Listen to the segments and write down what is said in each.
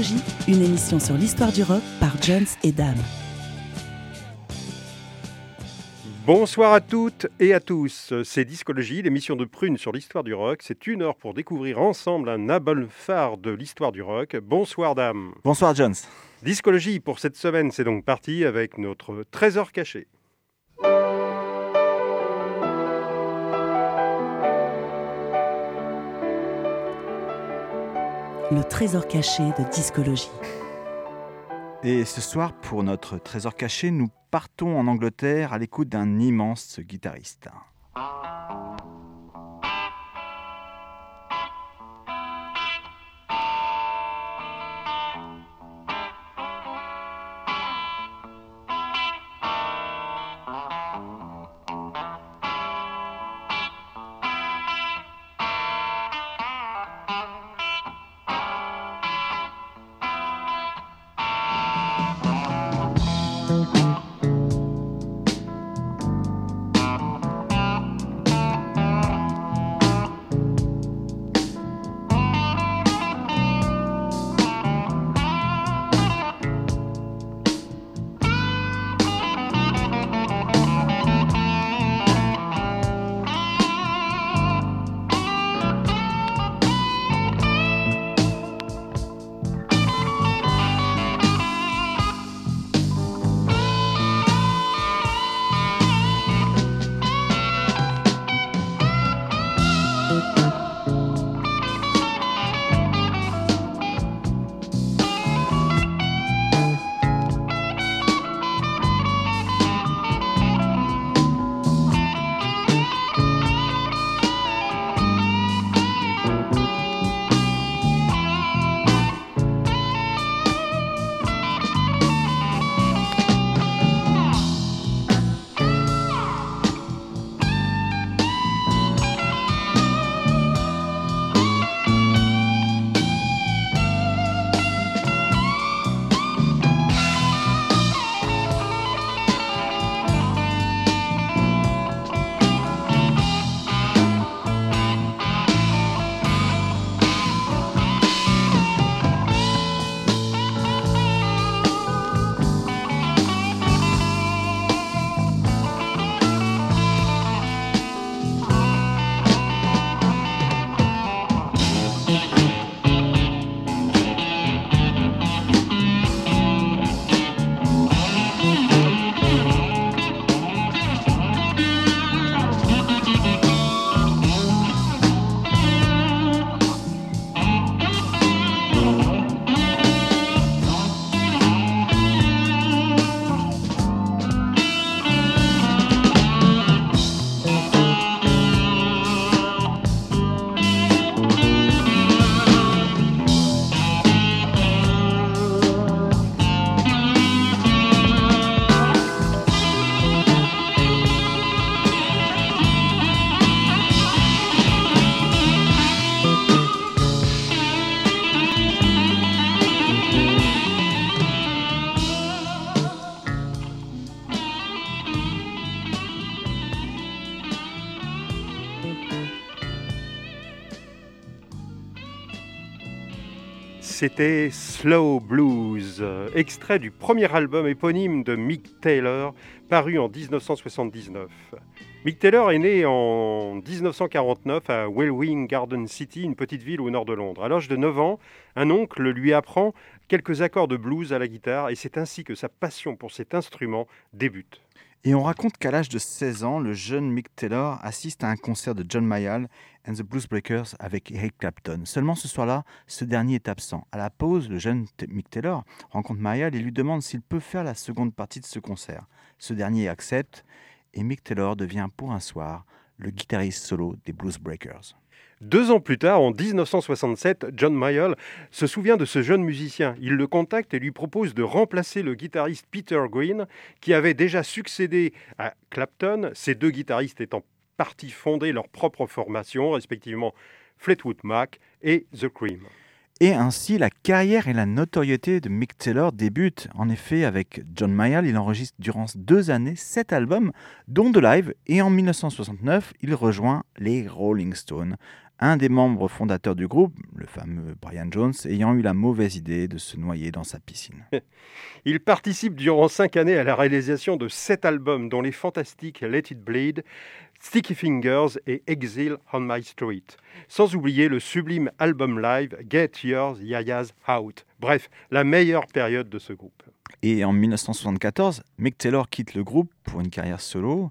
Discologie, une émission sur l'histoire du rock par Jones et Dame. Bonsoir à toutes et à tous. C'est Discologie, l'émission de Prune sur l'histoire du rock. C'est une heure pour découvrir ensemble un album phare de l'histoire du rock. Bonsoir, Dame. Bonsoir, Jones. Discologie pour cette semaine, c'est donc parti avec notre trésor caché. Le trésor caché de discologie. Et ce soir, pour notre trésor caché, nous partons en Angleterre à l'écoute d'un immense guitariste. C'était Slow Blues, extrait du premier album éponyme de Mick Taylor, paru en 1979. Mick Taylor est né en 1949 à Wellwing Garden City, une petite ville au nord de Londres. À l'âge de 9 ans, un oncle lui apprend quelques accords de blues à la guitare et c'est ainsi que sa passion pour cet instrument débute. Et on raconte qu'à l'âge de 16 ans, le jeune Mick Taylor assiste à un concert de John Mayall and the Blues Breakers avec Eric Clapton. Seulement ce soir-là, ce dernier est absent. À la pause, le jeune Mick Taylor rencontre Mayall et lui demande s'il peut faire la seconde partie de ce concert. Ce dernier accepte et Mick Taylor devient pour un soir le guitariste solo des Blues Breakers. Deux ans plus tard, en 1967, John Mayall se souvient de ce jeune musicien. Il le contacte et lui propose de remplacer le guitariste Peter Green, qui avait déjà succédé à Clapton, ces deux guitaristes étant partis fonder leur propre formation, respectivement Fleetwood Mac et The Cream. Et ainsi, la carrière et la notoriété de Mick Taylor débutent. En effet, avec John Mayall, il enregistre durant deux années sept albums, dont de live, et en 1969, il rejoint les Rolling Stones. Un des membres fondateurs du groupe, le fameux Brian Jones, ayant eu la mauvaise idée de se noyer dans sa piscine. Il participe durant cinq années à la réalisation de sept albums, dont les fantastiques Let It Bleed, Sticky Fingers et Exile on My Street. Sans oublier le sublime album live Get Yours Yaya's Out. Bref, la meilleure période de ce groupe. Et en 1974, Mick Taylor quitte le groupe pour une carrière solo.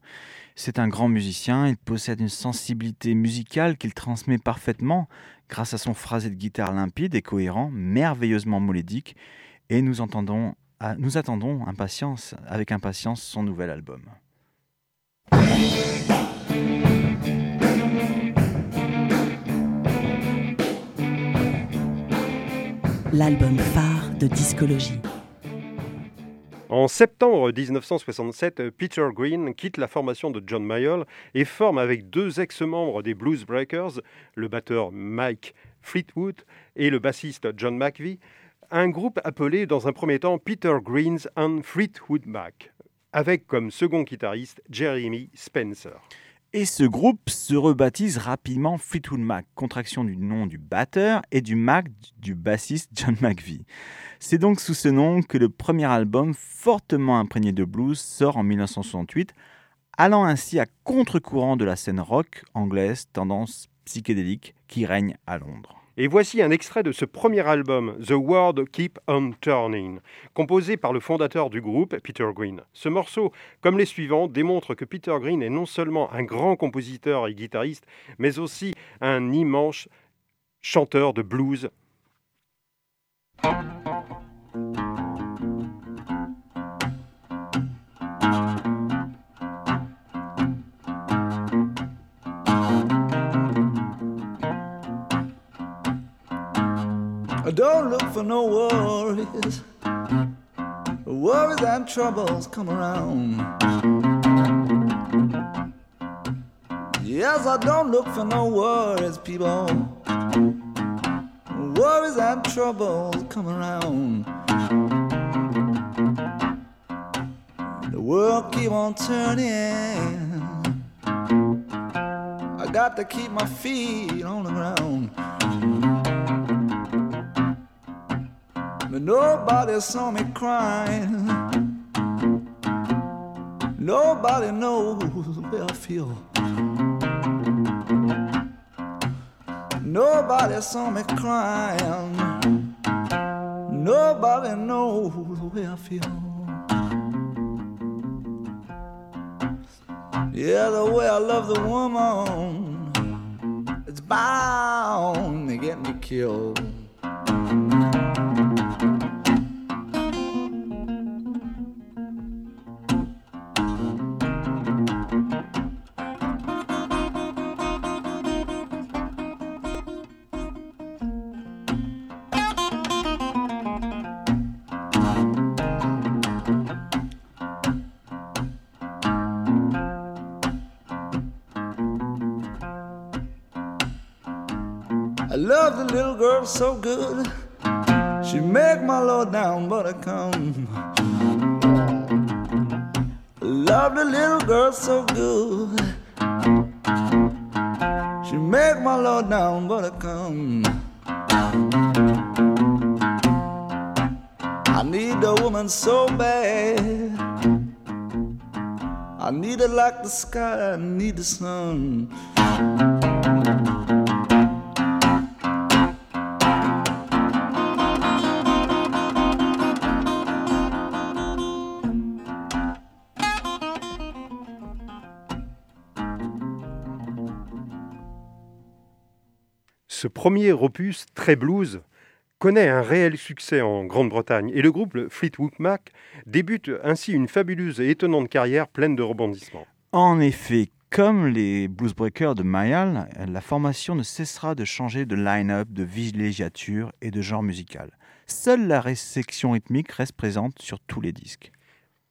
C'est un grand musicien, il possède une sensibilité musicale qu'il transmet parfaitement grâce à son phrasé de guitare limpide et cohérent, merveilleusement molédique, et nous, entendons, nous attendons avec impatience son nouvel album. l'album phare de discologie. En septembre 1967, Peter Green quitte la formation de John Mayall et forme avec deux ex-membres des Blues Breakers, le batteur Mike Fleetwood et le bassiste John McVie, un groupe appelé dans un premier temps Peter Green's and Fleetwood Mac, avec comme second guitariste Jeremy Spencer. Et ce groupe se rebaptise rapidement Fleetwood Mac, contraction du nom du batteur et du Mac du bassiste John McVie. C'est donc sous ce nom que le premier album, fortement imprégné de blues, sort en 1968, allant ainsi à contre-courant de la scène rock anglaise, tendance psychédélique qui règne à Londres. Et voici un extrait de ce premier album, The World Keep on Turning, composé par le fondateur du groupe, Peter Green. Ce morceau, comme les suivants, démontre que Peter Green est non seulement un grand compositeur et guitariste, mais aussi un immense chanteur de blues. Don't look for no worries. Worries and troubles come around. Yes, I don't look for no worries, people. Worries and troubles come around. The world keep on turning. I got to keep my feet on the ground. Nobody saw me crying. Nobody knows where I feel. Nobody saw me crying. Nobody knows where I feel. Yeah, the way I love the woman, it's bound to get me killed. So good. She make my low down but I come. Love the little girl so good. She make my low down but I come. I need a woman so bad. I need it like the sky, I need the sun. Premier opus, très blues, connaît un réel succès en Grande-Bretagne et le groupe Fleetwood Mac débute ainsi une fabuleuse et étonnante carrière pleine de rebondissements. En effet, Comme les Blues Breakers de Mayall, la formation ne cessera de changer de line-up, de villégiature et de genre musical. Seule la section rythmique reste présente sur tous les disques.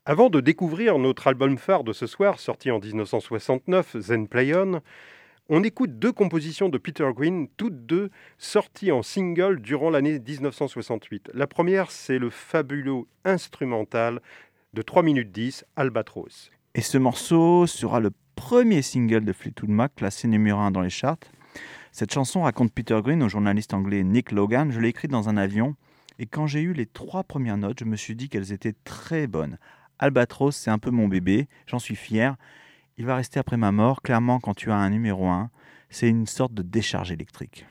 Avant de découvrir notre album phare de ce soir, sorti en 1969, Zen Play On, on écoute deux compositions de Peter Green, toutes deux sorties en single durant l'année 1968. La première, c'est le fabuleux instrumental de 3 minutes 10, Albatros. Et ce morceau sera le premier single de Fleetwood Mac, classé numéro 1 dans les charts. Cette chanson raconte Peter Green au journaliste anglais Nick Logan. Je l'ai écrite dans un avion et quand j'ai eu les trois premières notes, je me suis dit qu'elles étaient très bonnes. Albatros, c'est un peu mon bébé, j'en suis fier. Il va rester après ma mort. Clairement, quand tu as un numéro 1, c'est une sorte de décharge électrique.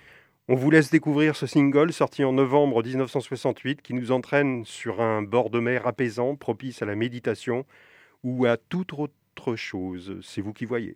On vous laisse découvrir ce single sorti en novembre 1968 qui nous entraîne sur un bord de mer apaisant, propice à la méditation ou à toute autre chose. C'est vous qui voyez.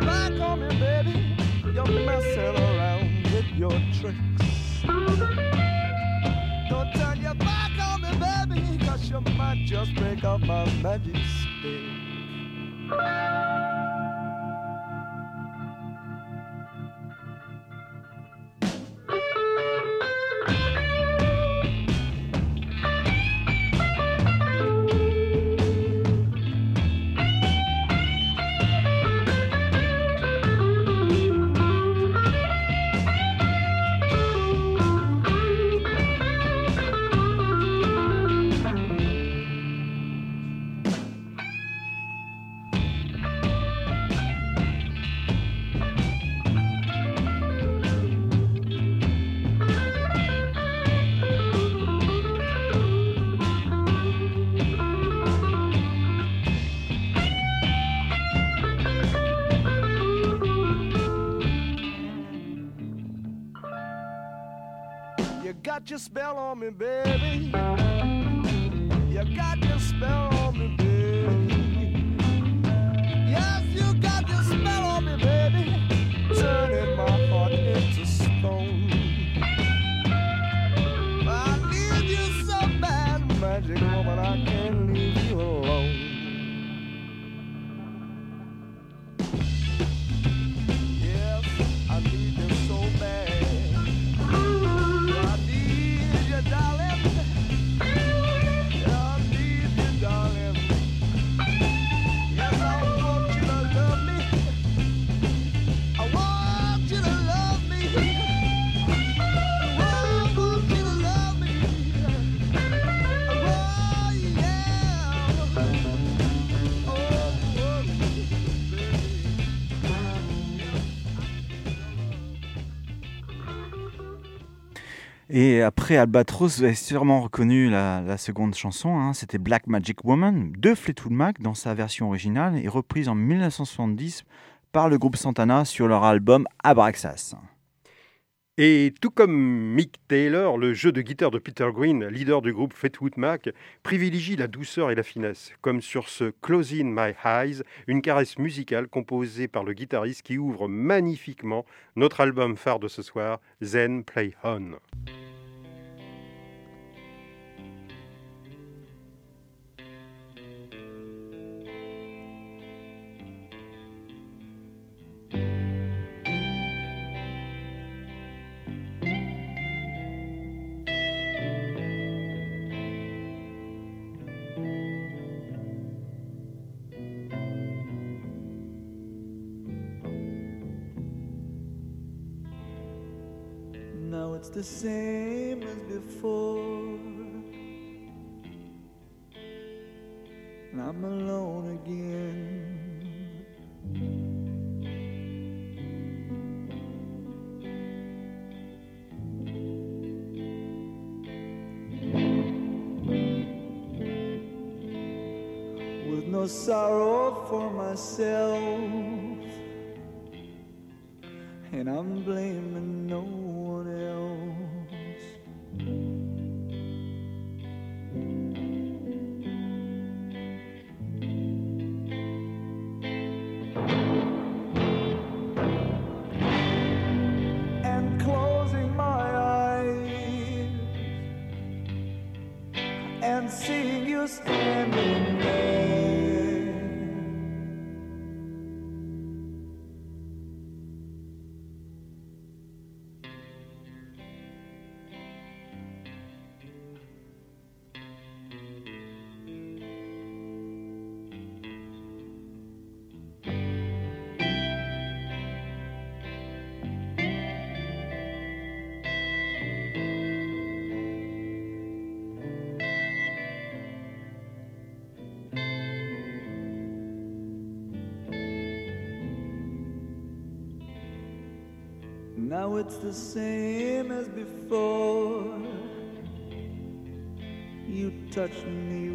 Back on me, baby. You're messing around with your tricks. Don't turn your back on me, baby, cause you might just break up my magic stick. Baby. Et après Albatros, vous avez sûrement reconnu la, seconde chanson, hein, c'était Black Magic Woman de Fleetwood Mac dans sa version originale et reprise en 1970 par le groupe Santana sur leur album Abraxas. Et tout comme Mick Taylor, le jeu de guitare de Peter Green, leader du groupe Fleetwood Mac, privilégie la douceur et la finesse, comme sur ce Closing My Eyes, une caresse musicale composée par le guitariste qui ouvre magnifiquement notre album phare de ce soir, Zen Play On. The same as before. And I'm alone again. With no sorrow for myself. And I'm blaming no Now it's the same as before. You touch me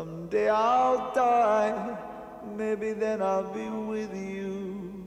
Someday I'll die, maybe then I'll be with you.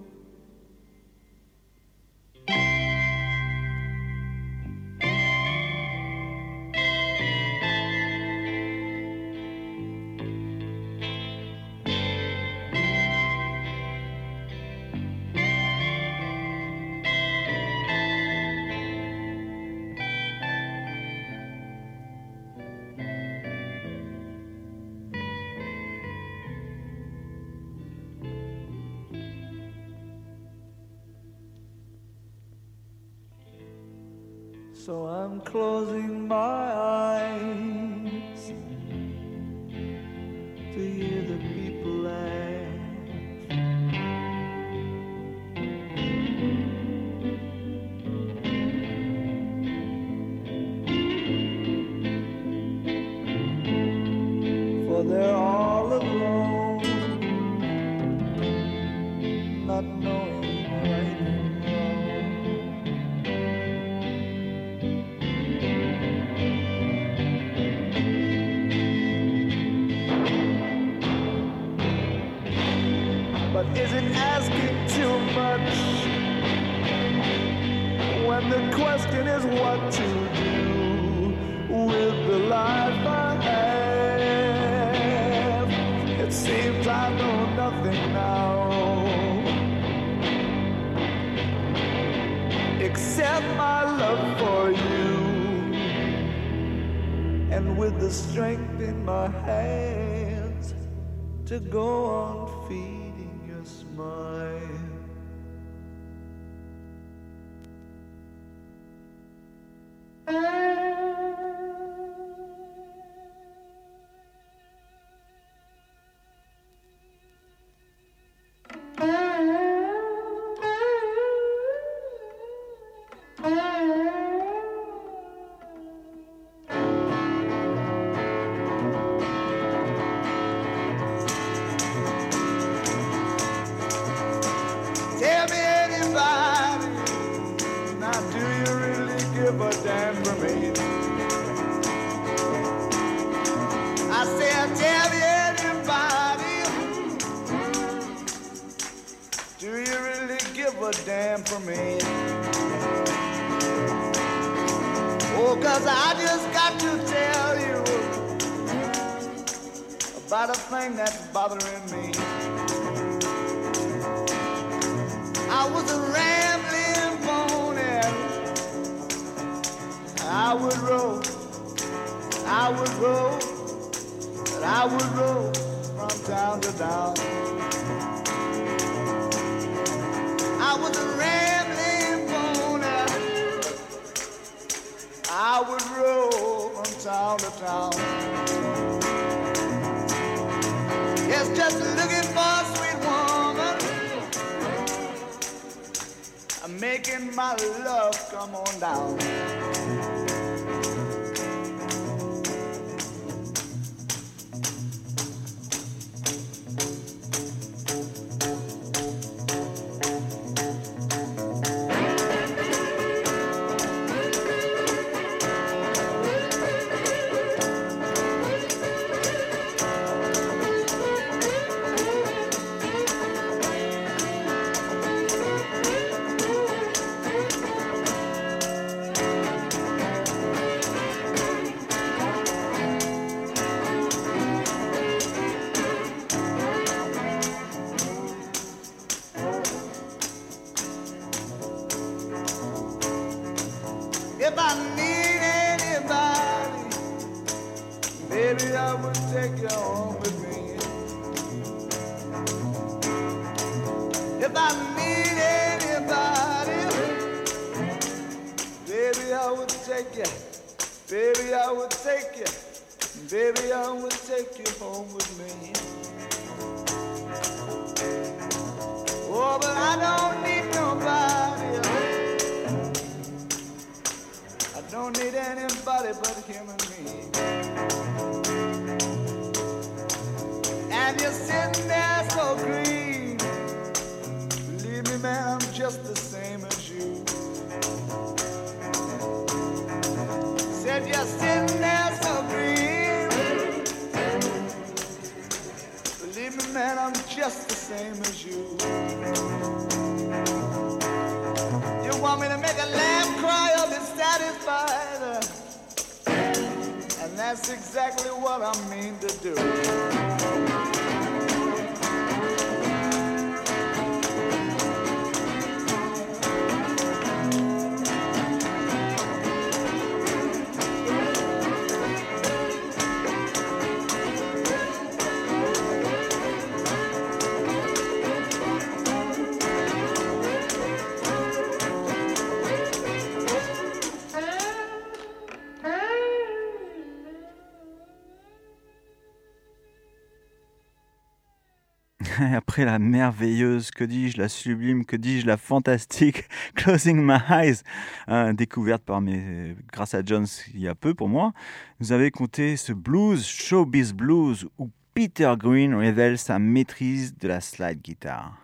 Après la merveilleuse, que dis-je, la sublime, que dis-je, la fantastique Closing My Eyes, hein, découverte par mes, grâce à Jones il y a peu pour moi, vous avez compté ce blues, Showbiz Blues, où Peter Green révèle sa maîtrise de la slide guitar.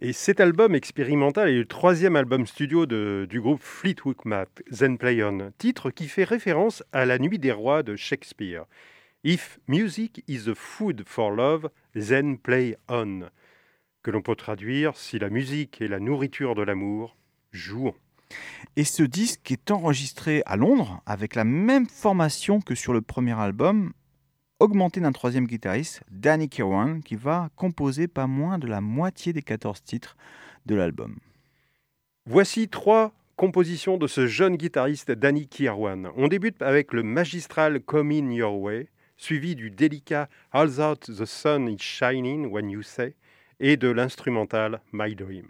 Et cet album expérimental est le troisième album studio du groupe Fleetwood Mac, Then Play On, titre qui fait référence à La Nuit des Rois de Shakespeare. If music is the food for love, then play on. Que l'on peut traduire si la musique est la nourriture de l'amour, jouons. Et ce disque est enregistré à Londres avec la même formation que sur le premier album, augmenté d'un troisième guitariste, Danny Kirwan, qui va composer pas moins de la moitié des 14 titres de l'album. Voici trois compositions de ce jeune guitariste Danny Kirwan. On débute avec le magistral Come In Your Way, suivi du délicat All Out the Sun is Shining When You Say et de l'instrumental My Dream.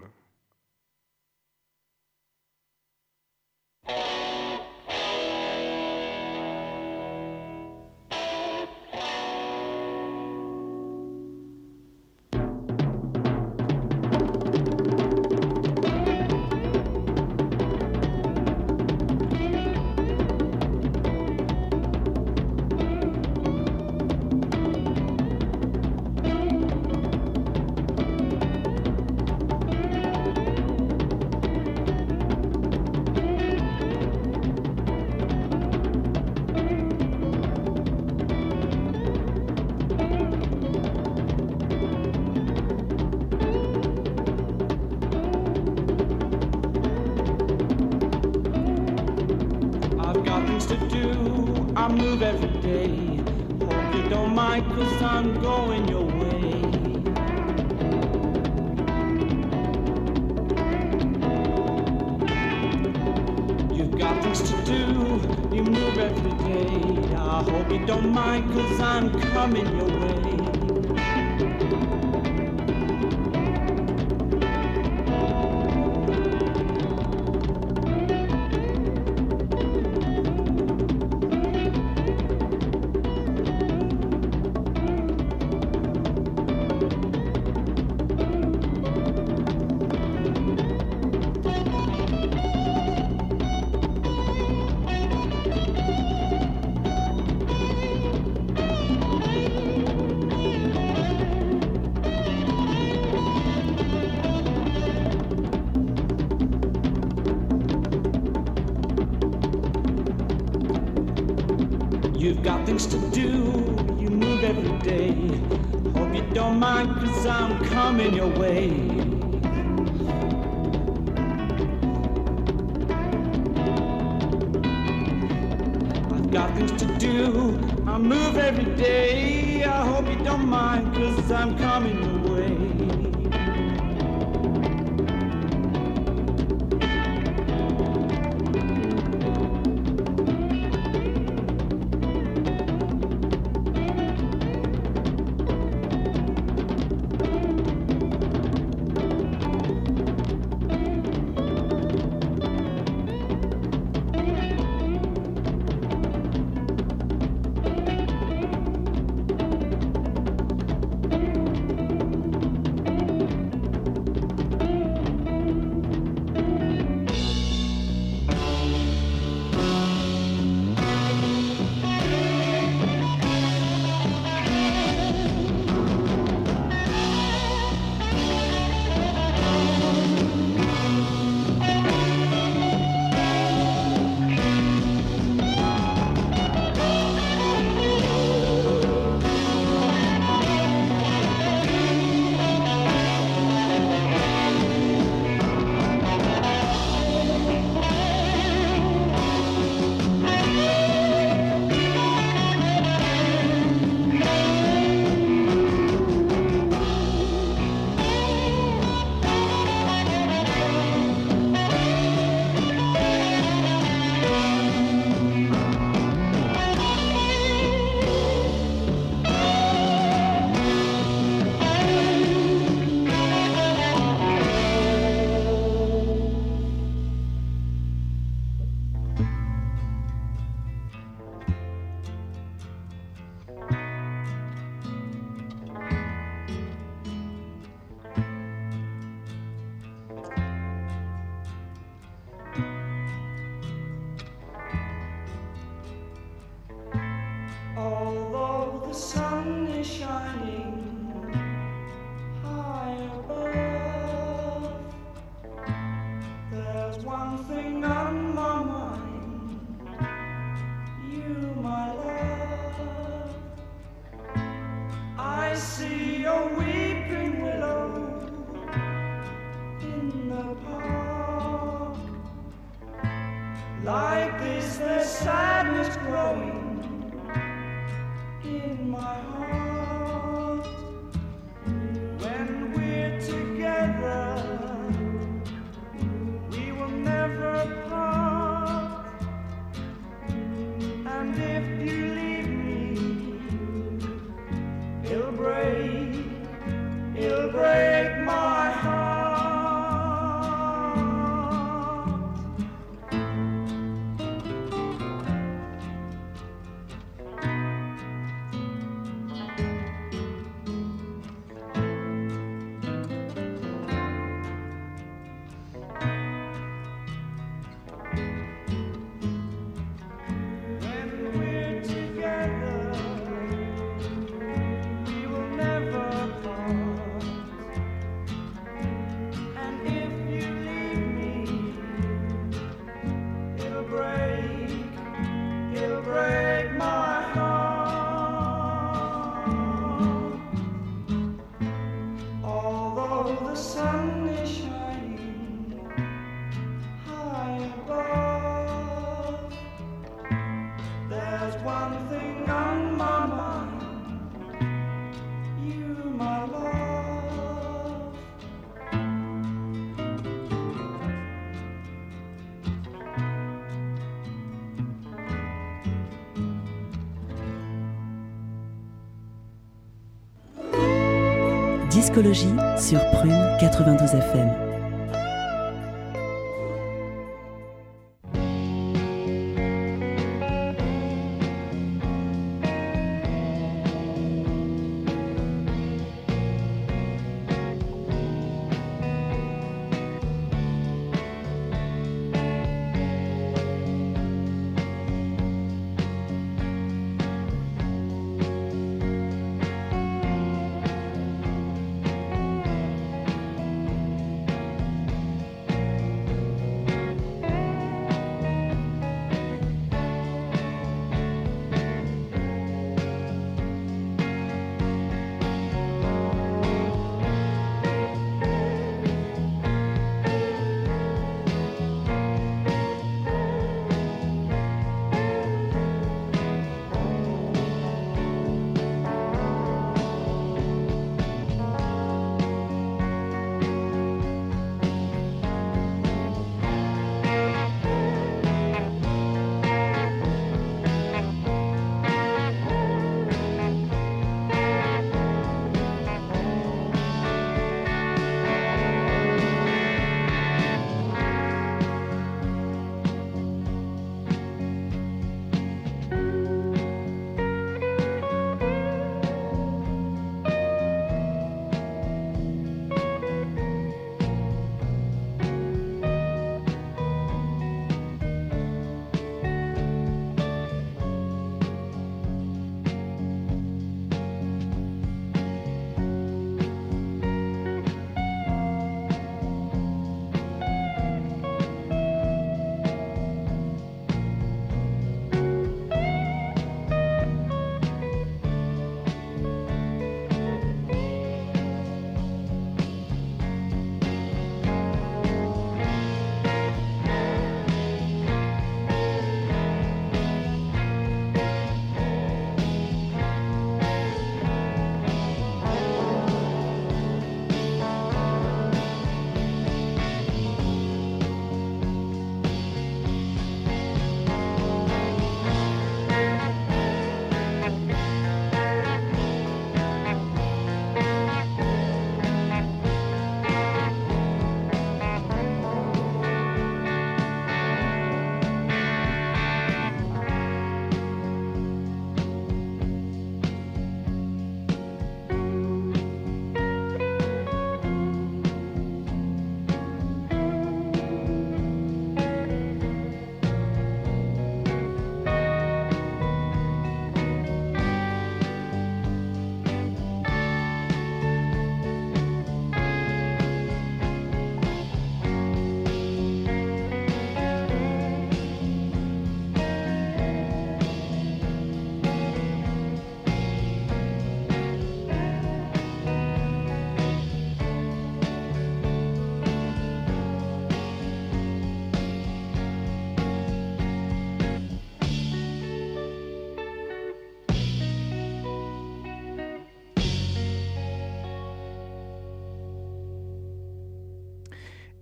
the sun is shining. Discologie sur Prune 92 FM.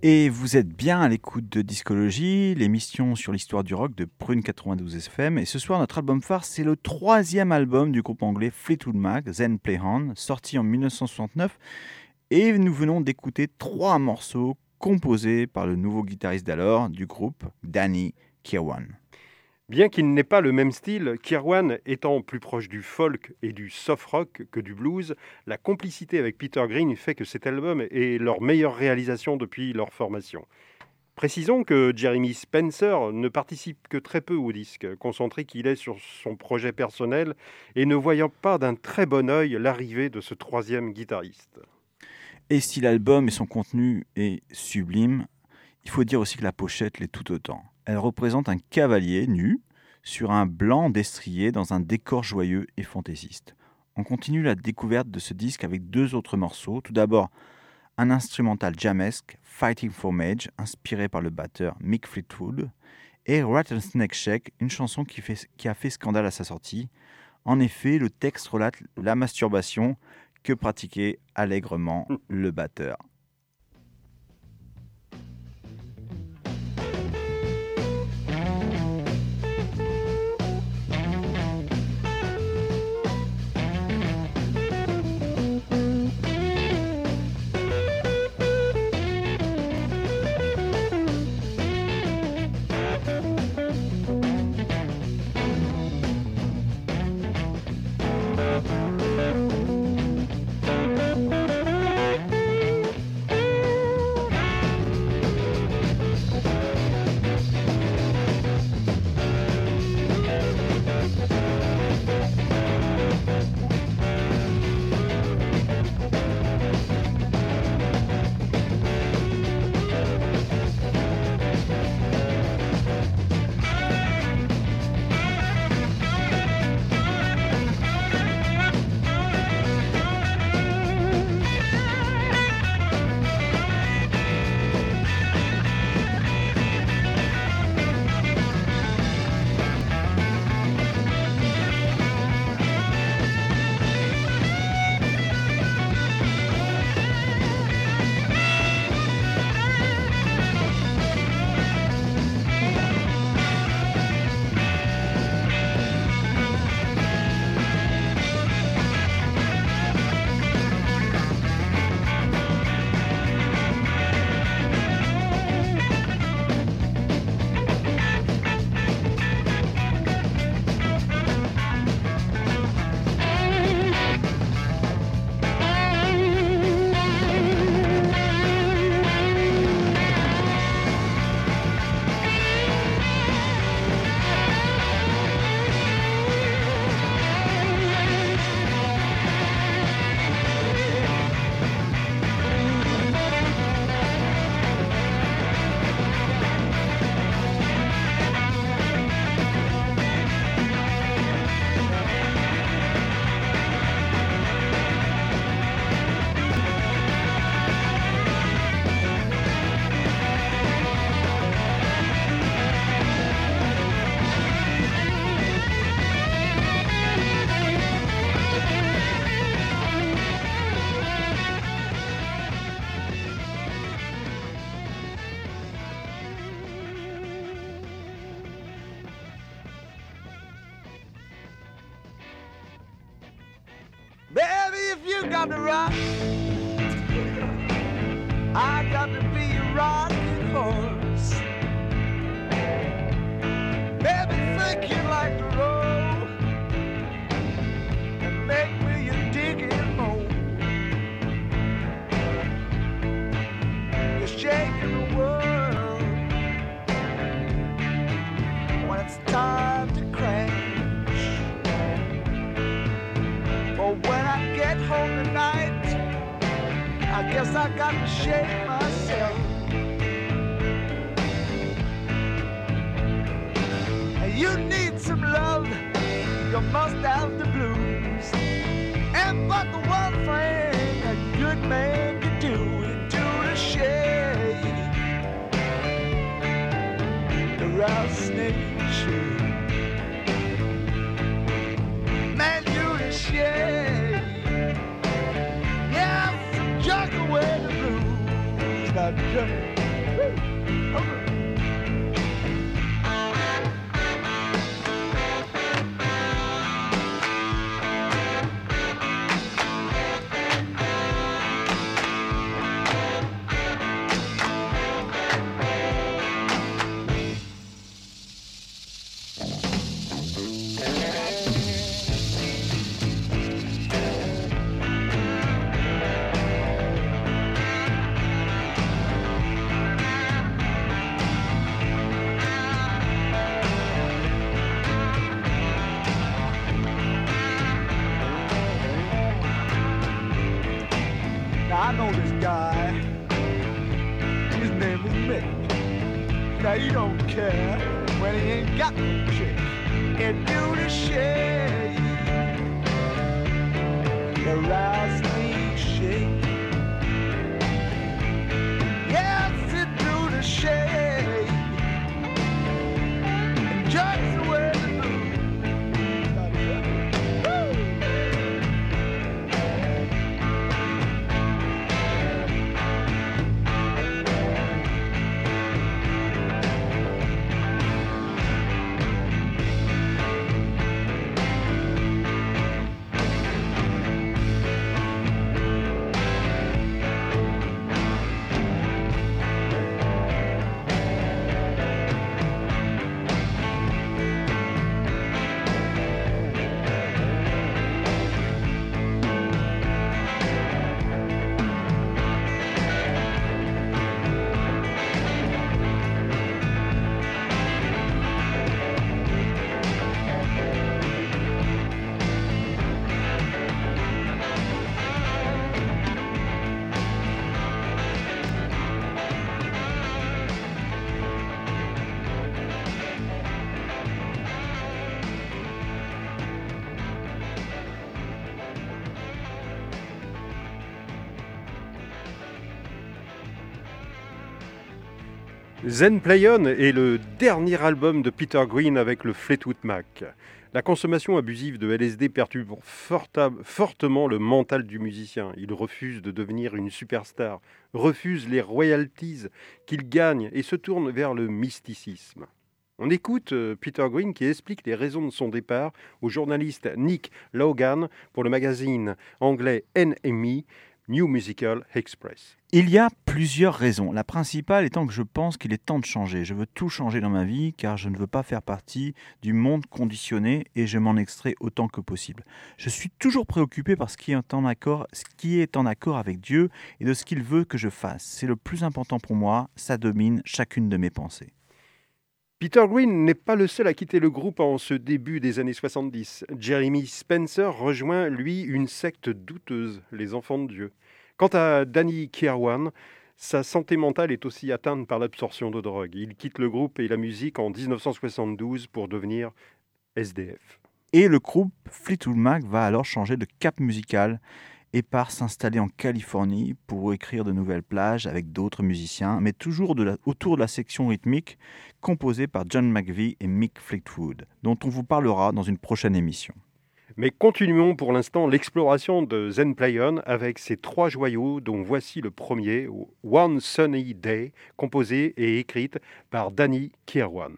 Et vous êtes bien à l'écoute de Discologie, l'émission sur l'histoire du rock de Prune 92 FM. Et ce soir, notre album phare, c'est le troisième album du groupe anglais Fleetwood Mac, Zen Play On, sorti en 1969. Et nous venons d'écouter trois morceaux composés par le nouveau guitariste d'alors du groupe, Danny Kirwan. Bien qu'il n'ait pas le même style, Kirwan étant plus proche du folk et du soft rock que du blues, la complicité avec Peter Green fait que cet album est leur meilleure réalisation depuis leur formation. Précisons que Jeremy Spencer ne participe que très peu au disque, concentré qu'il est sur son projet personnel et ne voyant pas d'un très bon œil l'arrivée de ce troisième guitariste. Et si l'album et son contenu est sublime, il faut dire aussi que la pochette l'est tout autant. Elle représente un cavalier nu sur un blanc destrier dans un décor joyeux et fantaisiste. On continue la découverte de ce disque avec deux autres morceaux. Tout d'abord, un instrumental jamesque, Fighting for Mage, inspiré par le batteur Mick Fleetwood, et Rattlesnake Shake, une chanson qui, fait- qui a fait scandale à sa sortie. En effet, le texte relate la masturbation que pratiquait allègrement le batteur. Zen Playon est le dernier album de Peter Green avec le Fleetwood Mac. La consommation abusive de LSD perturbe fortement le mental du musicien. Il refuse de devenir une superstar, refuse les royalties qu'il gagne et se tourne vers le mysticisme. On écoute euh, Peter Green qui explique les raisons de son départ au journaliste Nick Logan pour le magazine anglais NME, New Musical Express. Il y a plusieurs raisons. La principale étant que je pense qu'il est temps de changer. Je veux tout changer dans ma vie car je ne veux pas faire partie du monde conditionné et je m'en extrais autant que possible. Je suis toujours préoccupé par ce qui est en accord, ce qui est en accord avec Dieu et de ce qu'il veut que je fasse. C'est le plus important pour moi. Ça domine chacune de mes pensées. Peter Green n'est pas le seul à quitter le groupe en ce début des années 70. Jeremy Spencer rejoint, lui, une secte douteuse, les Enfants de Dieu. Quant à Danny Kirwan, sa santé mentale est aussi atteinte par l'absorption de drogue. Il quitte le groupe et la musique en 1972 pour devenir SDF. Et le groupe Fleetwood Mac va alors changer de cap musical et part s'installer en Californie pour écrire de nouvelles plages avec d'autres musiciens, mais toujours autour de la section rythmique composée par John McVie et Mick Fleetwood, dont on vous parlera dans une prochaine émission. Mais continuons pour l'instant l'exploration de Zen Playon avec ses trois joyaux, dont voici le premier, One Sunny Day, composé et écrite par Danny Kirwan.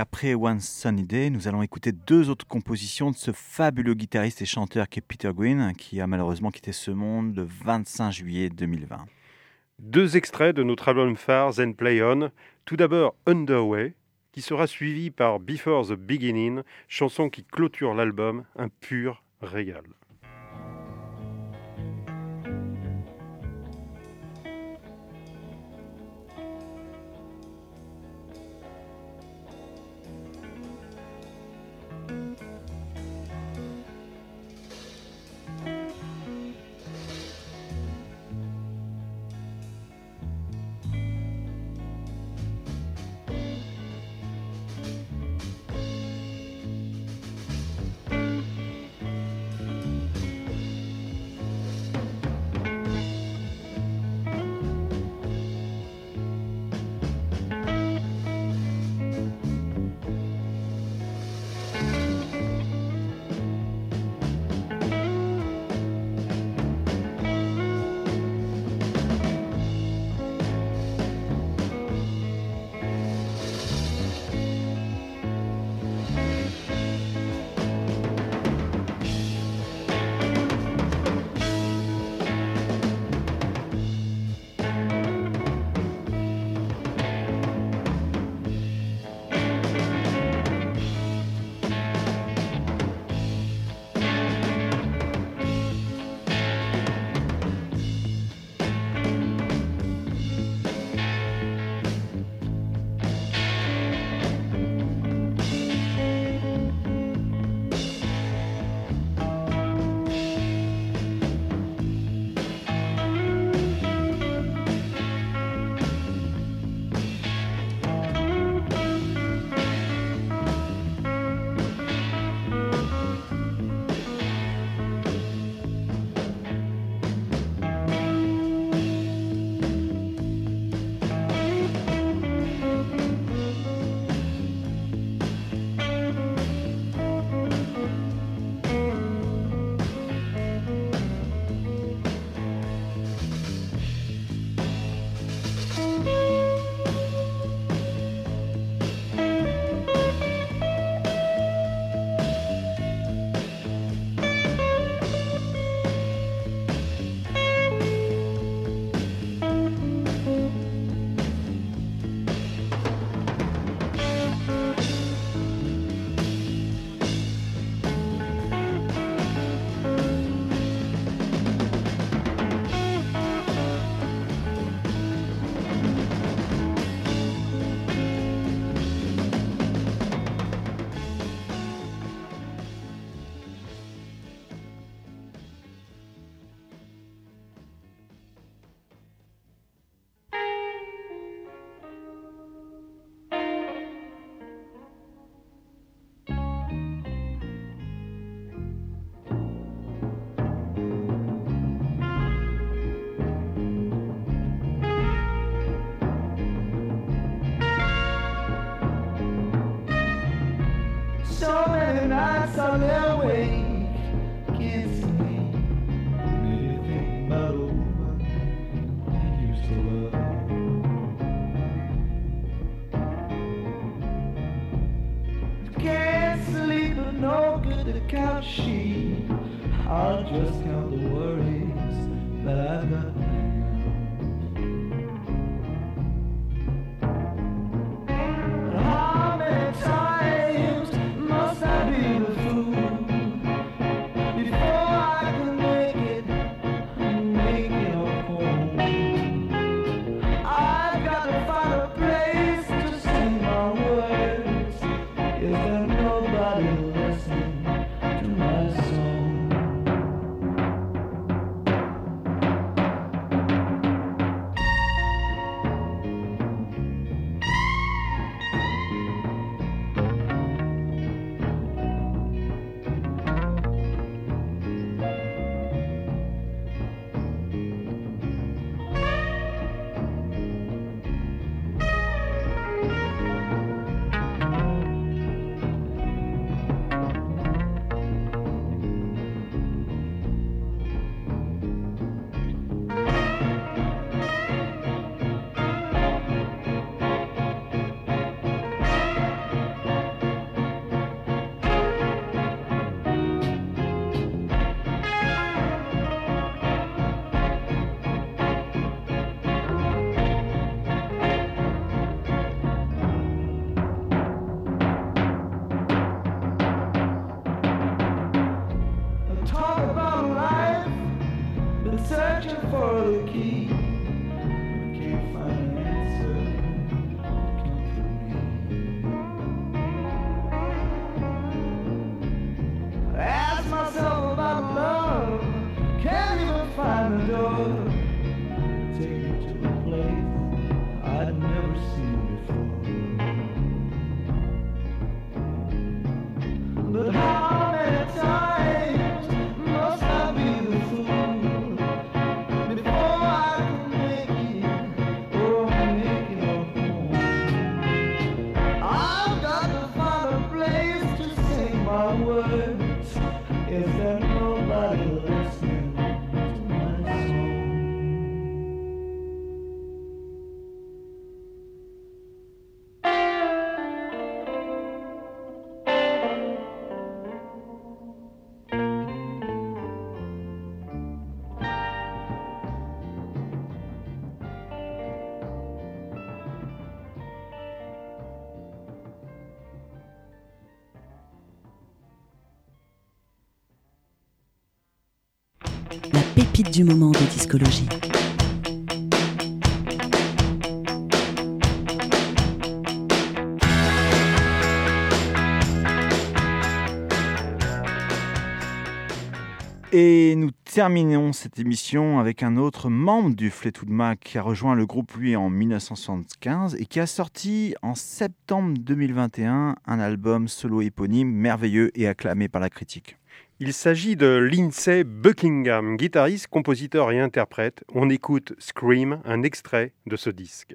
Après One Sunny Day, nous allons écouter deux autres compositions de ce fabuleux guitariste et chanteur qui est Peter Green, qui a malheureusement quitté ce monde le 25 juillet 2020. Deux extraits de notre album phare Zen Play On. Tout d'abord Underway, qui sera suivi par Before the Beginning, chanson qui clôture l'album, un pur régal. Jackson Hill. du moment de discologie. Et nous terminons cette émission avec un autre membre du Fleetwood Mac qui a rejoint le groupe lui en 1975 et qui a sorti en septembre 2021 un album solo éponyme merveilleux et acclamé par la critique. Il s'agit de Lindsay Buckingham, guitariste, compositeur et interprète. On écoute Scream, un extrait de ce disque.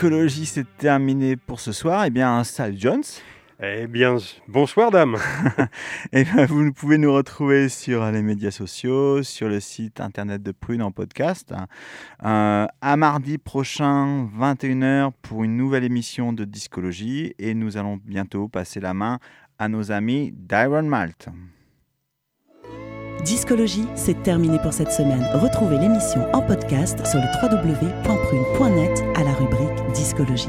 écologie, c'est terminé pour ce soir. Eh bien, Sal Jones. Eh bien, bonsoir dame. eh bien, vous pouvez nous retrouver sur les médias sociaux, sur le site internet de Prune en podcast. Euh, à mardi prochain, 21h, pour une nouvelle émission de Discologie. Et nous allons bientôt passer la main à nos amis d'Iron Malt. Discologie, c'est terminé pour cette semaine. Retrouvez l'émission en podcast sur le www.prune.net à la rubrique Discologie.